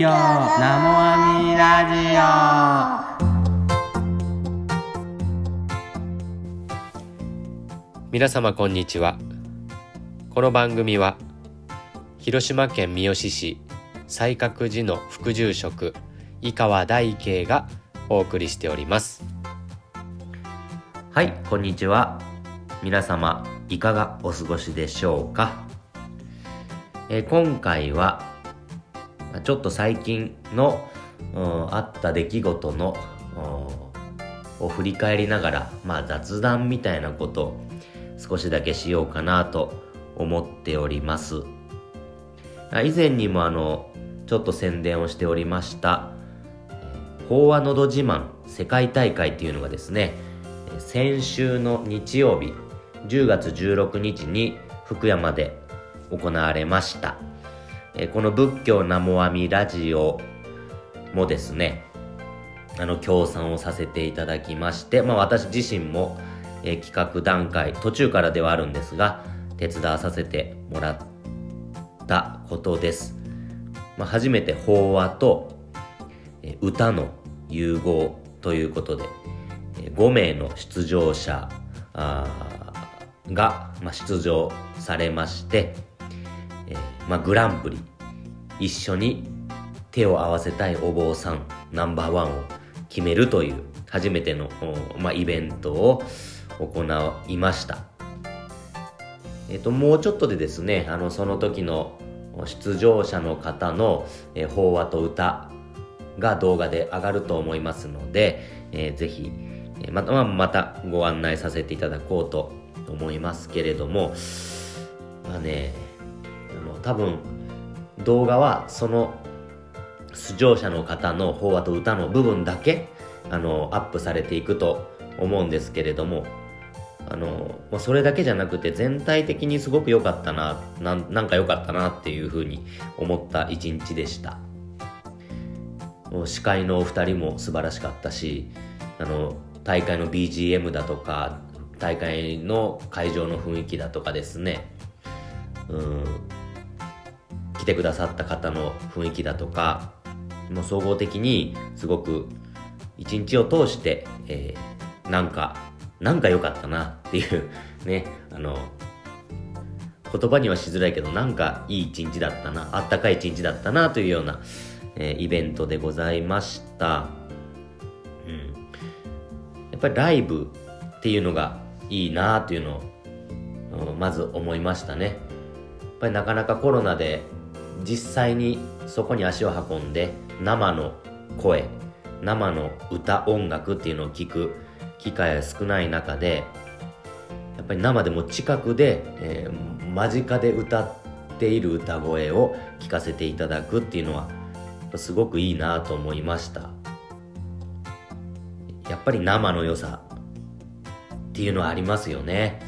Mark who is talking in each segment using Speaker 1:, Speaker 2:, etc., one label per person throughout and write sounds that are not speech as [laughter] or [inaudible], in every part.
Speaker 1: 教ナモアミラジ
Speaker 2: オ。皆様こんにちは。この番組は広島県三次市西覚寺の副住職井川大慶がお送りしております。はいこんにちは。皆様いかがお過ごしでしょうか、え、今回はちょっと最近の、あった出来事のを振り返りながら、まあ、雑談みたいなことを少しだけしようかなと思っております以前にもあのちょっと宣伝をしておりました法話のど自慢世界大会っていうのがですね先週の日曜日10月16日に福山で行われました。えこの仏教ナモアミラジオもですね、あの、協賛をさせていただきまして、まあ私自身も、え企画段階、途中からではあるんですが、手伝わさせてもらったことです。まあ、初めて法話と、え歌の融合ということで、え5名の出場者が、まあ、出場されまして、え、まあ、グランプリ一緒に手を合わせたいお坊さんナンバーワンを決めるという初めての、まあ、イベントを行いました。えっ、と、もうちょっとでですね、あの、その時の出場者の方の、えー、法話と歌が動画で上がると思いますので、えー、ぜひ、えまた、またご案内させていただこうと思いますけれども、まあね、あの、多分、動画はその出場者の方の法話と歌の部分だけ、あの、アップされていくと思うんですけれども、あの、まあ、それだけじゃなくて全体的にすごく良かったな、なんか良かったなっていうふうに思った一日でした。司会のお二人も素晴らしかったし、あの、大会の BGM だとか、大会の会場の雰囲気だとかですね、うん、来てくださった方の雰囲気だとか、もう総合的にすごく一日を通して、えー、なんか、なんか良かったなっていう [laughs] ね、あの、言葉にはしづらいけど、なんかいい一日だったな、あったかい一日だったなというような、えー、イベントでございました。うん。やっぱりライブっていうのがいいなというのをまず思いましたねやっぱりなかなかコロナで実際にそこに足を運んで生の声生の歌音楽っていうのを聞く機会が少ない中でやっぱり生でも近くで、えー、間近で歌っている歌声を聞かせていただくっていうのはすごくいいなと思いましたやっぱり生の良さっていうのはありますよね。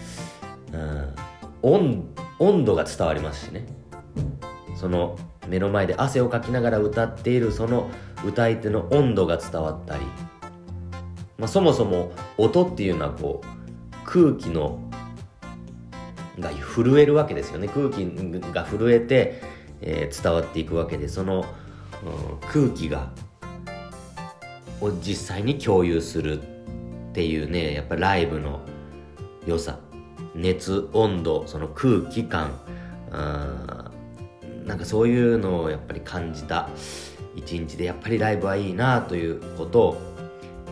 Speaker 2: うん。温、温度が伝わりますしね。その目の前で汗をかきながら歌っているその歌い手の温度が伝わったり、まあ、そもそも音っていうのはこう空気のが震えるわけですよね。空気が震えて、えー、伝わっていくわけでその、うん、空気がを実際に共有するっていうねやっぱライブの良さ熱温度その空気感なんかそういうのをやっぱり感じた一日でやっぱりライブはいいなということを、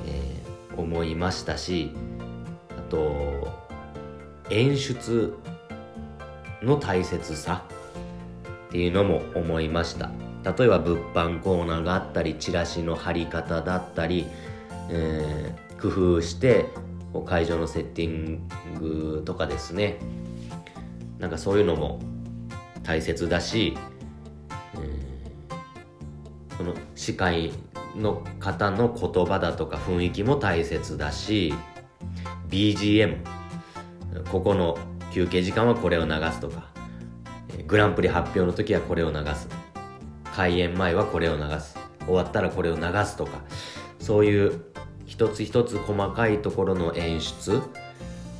Speaker 2: えー、思いましたしあと演出の大切さっていうのも思いました。例えば物販コーナーがあったりチラシの貼り方だったり、えー、工夫して会場のセッティングとかですね。なんかそういうのも大切だし、えー、この司会の方の言葉だとか雰囲気も大切だし BGM ここの休憩時間はこれを流すとかグランプリ発表の時はこれを流す開演前はこれを流す終わったらこれを流すとかそういう一つ一つ細かいところの演出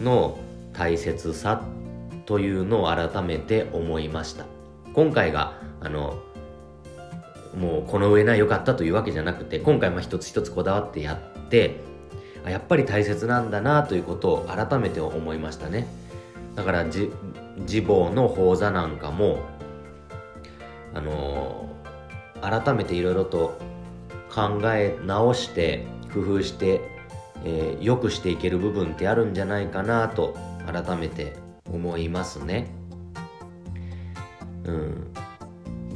Speaker 2: の大切さっというのを改めて思いました。今回があのもうこの上ない良かったというわけじゃなくて今回まあ一つ一つこだわってやってやっぱり大切なんだなということを改めて思いましたね。だから自母の講座なんかもあの、改めていろいろと考え直して工夫して、えー、良くしていける部分ってあるんじゃないかなと改めて思いますね。うん。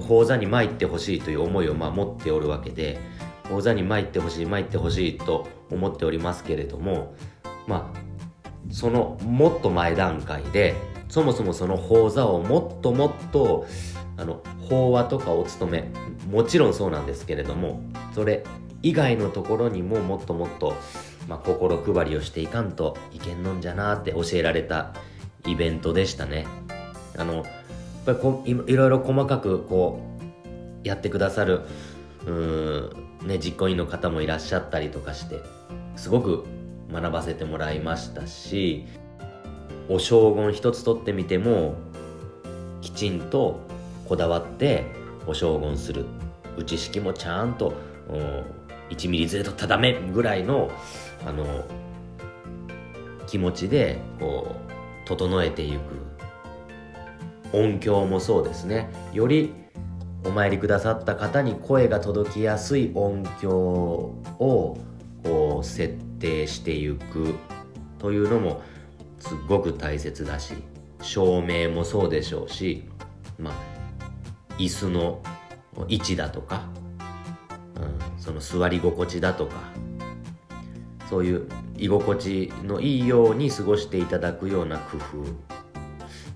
Speaker 2: 講座に参ってほしいという思いをまあ持っておるわけで講座に参ってほしい参ってほしいと思っておりますけれどもまあそのもっと前段階でそもそもその講座をもっともっとあの法話とかお勤めもちろんそうなんですけれどもそれ以外のところにももっともっと、まあ、心配りをしていかんといけんのんじゃなって教えられたイベントでしたね。あのやっぱりこいいろいろ細かくこうやってくださるうーん、ね、実行委員の方もいらっしゃったりとかしてすごく学ばせてもらいましたしお将軍一つとってみてもきちんとこだわってお将軍する。打ち式もちゃんと1ミリずれとったダメぐらいのあの気持ちでこう整えていく。音響もそうですね。よりお参りくださった方に声が届きやすい音響をこう設定していく。というのもすっごく大切だし照明もそうでしょうしまあ椅子の位置だとか、うん、その座り心地だとかそういう居心地のいいように過ごしていただくような工夫。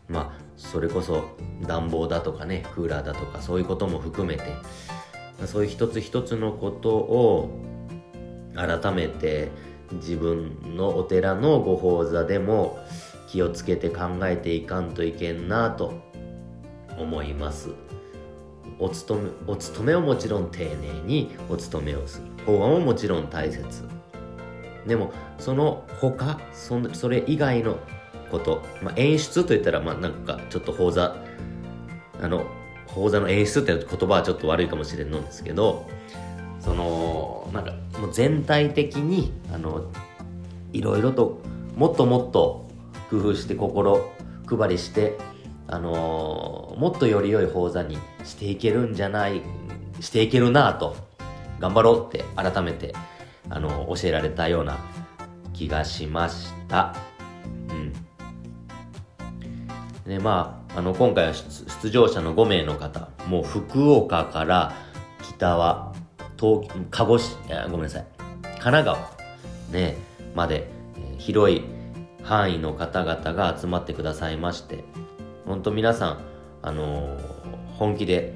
Speaker 2: まあそれこそ暖房だとかねクーラーだとかそういうことも含めてそういう一つ一つのことを改めて自分のお寺のご法座でも気をつけて考えていかんといけんなと思います。お勤めお勤めをもちろん丁寧にお勤めをする。法案ももちろん大切。でもその他そそれ以外のこと、まあ、演出といったらまあなんかちょっと法座あの法座の演出って言葉はちょっと悪いかもしれんのですけどそのなんかもう全体的にあのいろいろともっともっと工夫して心配りしてあの、もっとより良い講座にしていけるんじゃないしていけるなと頑張ろうって改めて、あの、教えられたような気がしました。うん。でまああの今回は出場者の5名の方もう福岡から北は東鹿児島ごめんなさい。神奈川ねまで、えー、広い範囲の方々が集まってくださいまして本当皆さんあのー、本気で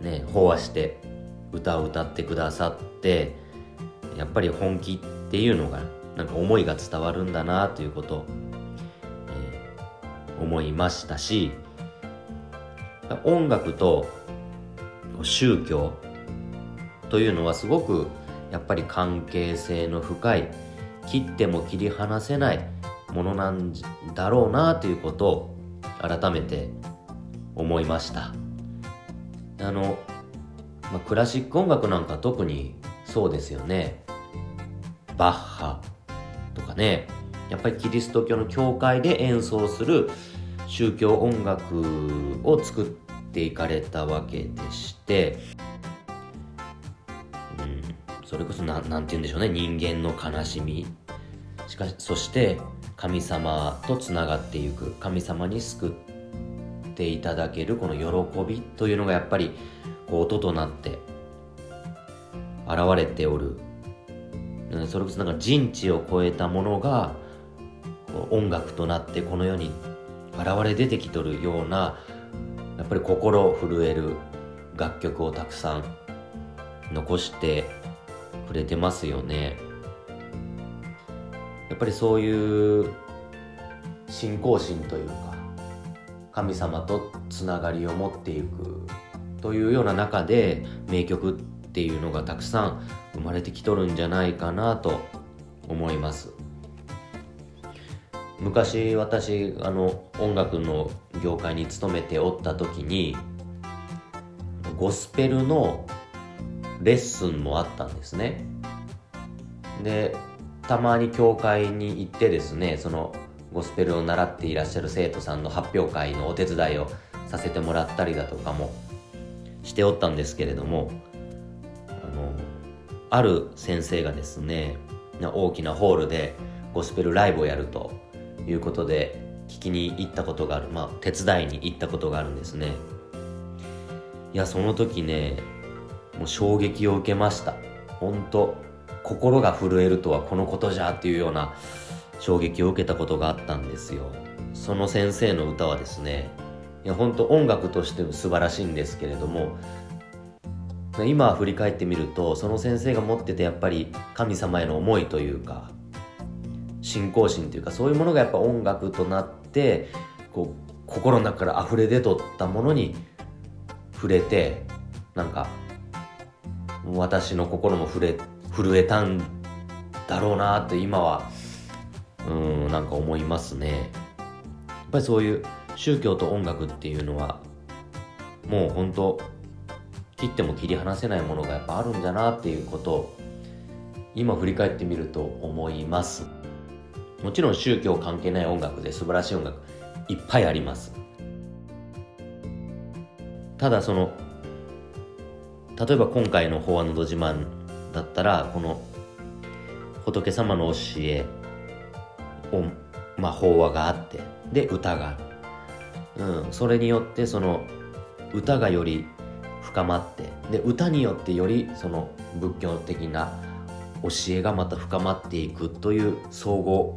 Speaker 2: ね飽和して歌を歌ってくださってやっぱり本気っていうのがなんか思いが伝わるんだなということを、えー、思いましたし音楽と宗教というのはすごくやっぱり関係性の深い切っても切り離せないものなんだろうなということを改めて思いました。あの、まあ、クラシック音楽なんか特にそうですよね。バッハとかね。やっぱりキリスト教の教会で演奏する宗教音楽を作っていかれたわけでしてうんそれこそ何て言うんでしょうね。人間の悲しみ。しかしそして神様とつながっていく。神様に救っていただけるこの喜びというのがやっぱりこう音となって現れておる。それこそなんか人知を超えたものが音楽となってこの世に現れ出てきとるようなやっぱり心震える楽曲をたくさん残してくれてますよね。やっぱりそういう信仰心というか神様とつながりを持っていくというような中で名曲っていうのがたくさん生まれてきとるんじゃないかなと思います。昔私あの音楽の業界に勤めておった時にゴスペルのレッスンもあったんですね。でたまに教会に行ってですねそのゴスペルを習っていらっしゃる生徒さんの発表会のお手伝いをさせてもらったりだとかもしておったんですけれどもある先生がですね大きなホールでゴスペルライブをやるということで聞きに行ったことがある。まあ手伝いに行ったことがあるんですね。いやその時ねもう衝撃を受けました。本当心が震えるとはこのことじゃっていうような衝撃を受けたことがあったんですよ。その先生の歌はですねいや本当音楽としても素晴らしいんですけれども今振り返ってみるとその先生が持っててやっぱり神様への思いというか信仰心というかそういうものがやっぱ音楽となってこう心の中から溢れ出とったものに触れてなんか私の心も触れ震えたんだろうなって今はうんなんか思いますね。やっぱりそういう宗教と音楽っていうのはもう本当切っても切り離せないものがやっぱあるんだなっていうことを今振り返ってみると思います。もちろん宗教関係ない音楽で素晴らしい音楽いっぱいあります。ただその例えば今回の「法話のど自慢」だったらこの仏様の教えをまあ法話があってで歌がある、うん、それによってその歌がより深まってで歌によってよりその仏教的な教えがまた深まっていくという相互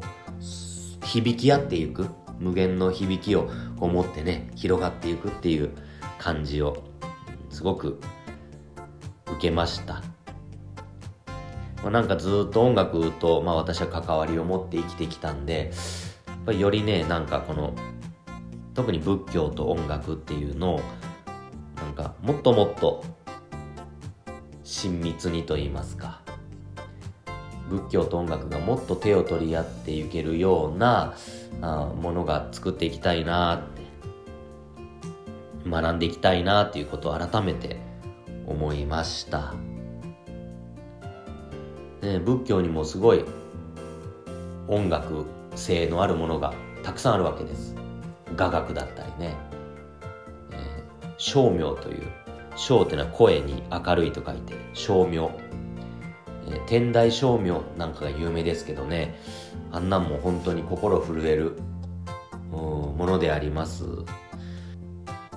Speaker 2: 響き合っていく無限の響きを持ってね広がっていくっていう感じをすごく受けました、まあ、なんかずっと音楽と、まあ、私は関わりを持って生きてきたんでやっぱりよりねなんかこの特に仏教と音楽っていうのをかもっともっと親密にと言いますか。仏教と音楽がもっと手を取り合っていけるようなあものが作っていきたいなって学んでいきたいなっていうことを改めて思いました、ね、仏教にもすごい音楽性のあるものがたくさんあるわけです。雅楽だったりね。照明という照っていうのは声に明るいと書いて照明、えー、天台照明なんかが有名ですけどね。あんなんも本当に心震えるものであります。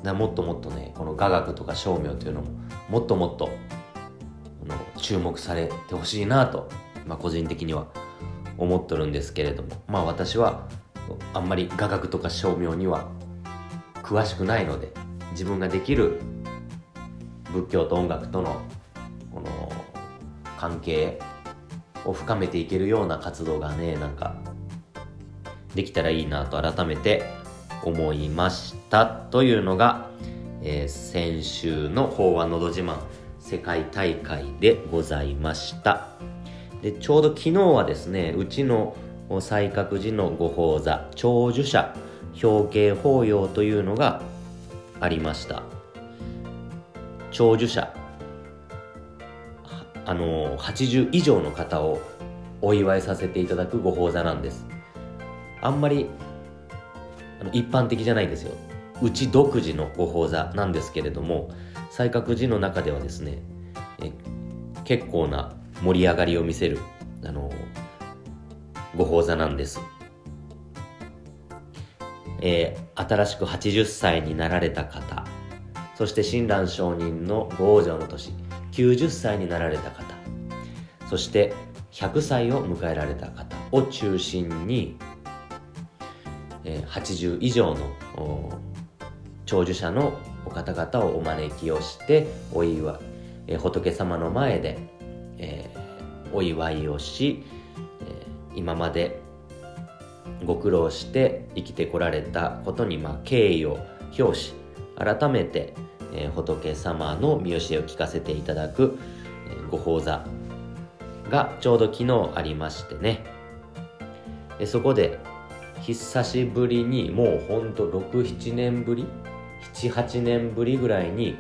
Speaker 2: だもっともっとねこの雅楽とか照明というのももっともっと注目されてほしいなと、まあ、個人的には思っとるんですけれども。まあ私はあんまり雅楽とか照明には詳しくないので自分ができる仏教と音楽とのこの関係を深めていけるような活動がねなんかできたらいいなと改めて思いましたというのが、えー、先週の法話のど自慢世界大会でございました。でちょうど昨日はですねうちの西覚寺のご法座長寿者表敬法要というのがありました。長寿者。あの80以上の方をお祝いさせていただくご法座なんです。あんまりあの一般的じゃないんですよ。うち独自のご法座なんですけれども西覚寺の中ではですねえ結構な盛り上がりを見せるあのご法座なんです。えー、新しく80歳になられた方そして親鸞上人のご往生の年90歳になられた方そして100歳を迎えられた方を中心に、えー、80以上の長寿者のお方々をお招きをしてお祝い、えー、仏様の前で、えー、お祝いをし、えー、今までご苦労して生きてこられたことに、まあ、敬意を表し改めて、えー、仏様の見教えを聞かせていただく、えー、ご法座がちょうど昨日ありましてね。でそこで久しぶりにもうほんと67年ぶり78年ぶりぐらいに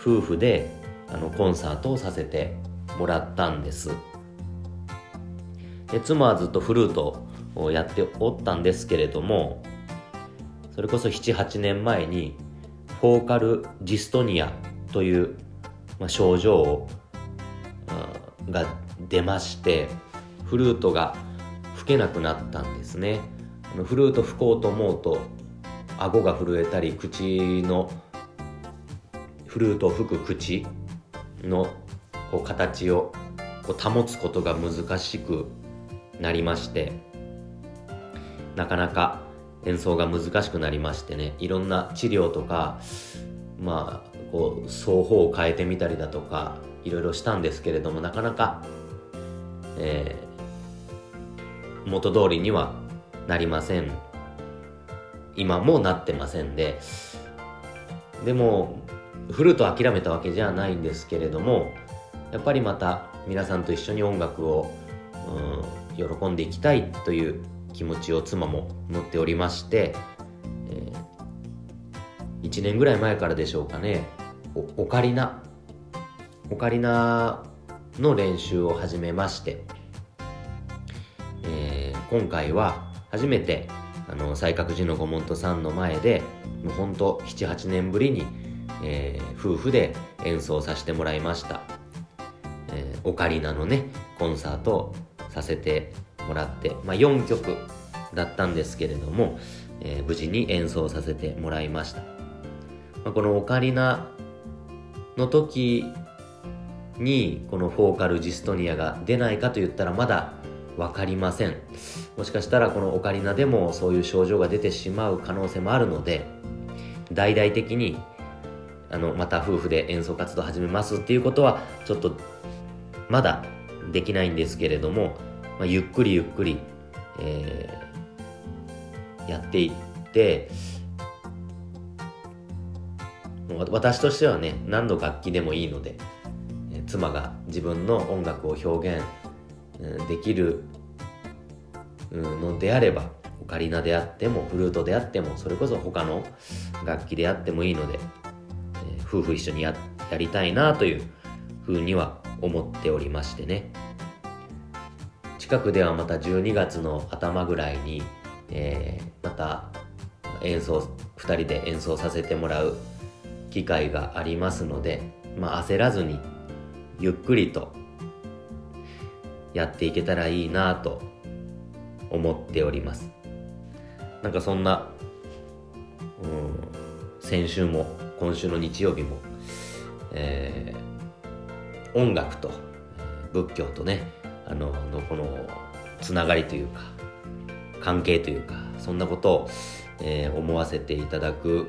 Speaker 2: 夫婦であのコンサートをさせてもらったんです。で妻はずっとフルートをやっておったんですけれどもそれこそ78年前にフォーカルジストニアという、まあ、症状をが出ましてフルートが吹けなくなったんですね。フルート吹こうと思うと顎が震えたり口のフルートを吹く口のこう形をこう保つことが難しくなりましてなかなか演奏が難しくなりましてね。いろんな治療とかまあこう双方を変えてみたりだとかいろいろしたんですけれどもなかなか、えー、元通りにはなりません。今もなってませんで。でもフルート諦めたわけじゃないんですけれどもやっぱりまた皆さんと一緒に音楽を、うん、喜んでいきたいという気持ちを妻も持っておりまして、えー、1年ぐらい前からでしょうかねオカリナオカリナの練習を始めまして、えー、今回は初めてあの西覚寺のご門徒さんの前でもうほんと78年ぶりに、えー、夫婦で演奏させてもらいました、えー、オカリナのねコンサートをさせてもらって、まあ、4曲だったんですけれども、えー、無事に演奏させてもらいました、まあ、このオカリナの時にこのフォーカルジストニアが出ないかと言ったらまだ分かりません。もしかしたらこのオカリナでもそういう症状が出てしまう可能性もあるので大々的にあのまた夫婦で演奏活動始めますっていうことはちょっとまだできないんですけれども、まあ、ゆっくりゆっくり、えー、やっていって私としてはね何の楽器でもいいので妻が自分の音楽を表現できるのであればオカリナであってもフルートであってもそれこそ他の楽器であってもいいので、え、夫婦一緒にややりたいなというふうには思っておりましてね。近くではまた12月の頭ぐらいに、えー、また演奏2人で演奏させてもらう機会がありますので、まあ、焦らずにゆっくりとやっていけたらいいなと思っております。なんかそんな、うん、先週も今週の日曜日も、えー、音楽と仏教とねあののこのつながりというか関係というかそんなことを、えー、思わせていただく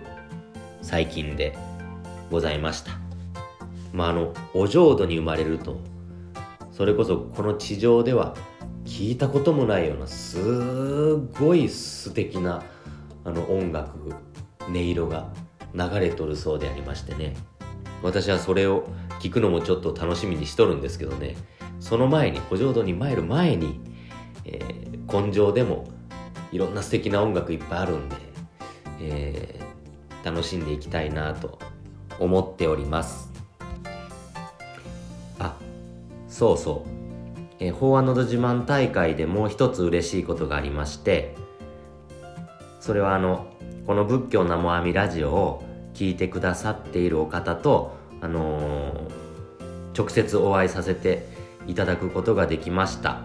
Speaker 2: 最近でございました。まああのお浄土に生まれるとそれこそこの地上では聞いたこともないようなすごい素敵なあの音楽音色が流れとるそうでありましてね。私はそれを聞くのもちょっと楽しみにしとるんですけどね。その前に古浄土に参る前に、えー、根性でもいろんな素敵な音楽いっぱいあるんで、えー、楽しんでいきたいなと思っております。あそうそう、えー、法案のど自慢大会でもう一つ嬉しいことがありましてそれはあのこの仏教生阿弥ラジオを聞いてくださっているお方と、あのー、直接お会いさせていただくことができました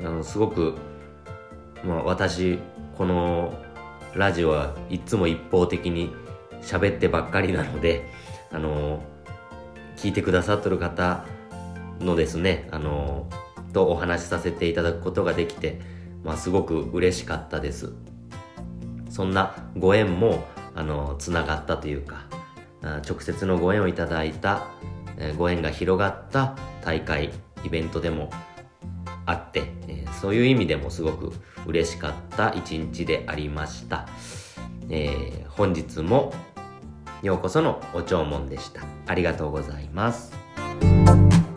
Speaker 2: あのすごく、まあ、私このラジオはいつも一方的に喋ってばっかりなので、あの、聞いてくださってる方のですね、あのとお話しさせていただくことができて、まあ、すごく嬉しかったです。そんなご縁も、あのつながったというか、直接のご縁をいただいた、ご縁が広がった大会、イベントでもあって、えそういう意味でもすごく嬉しかった一日でありました。えー、本日もようこそのお弔問でした。ありがとうございます。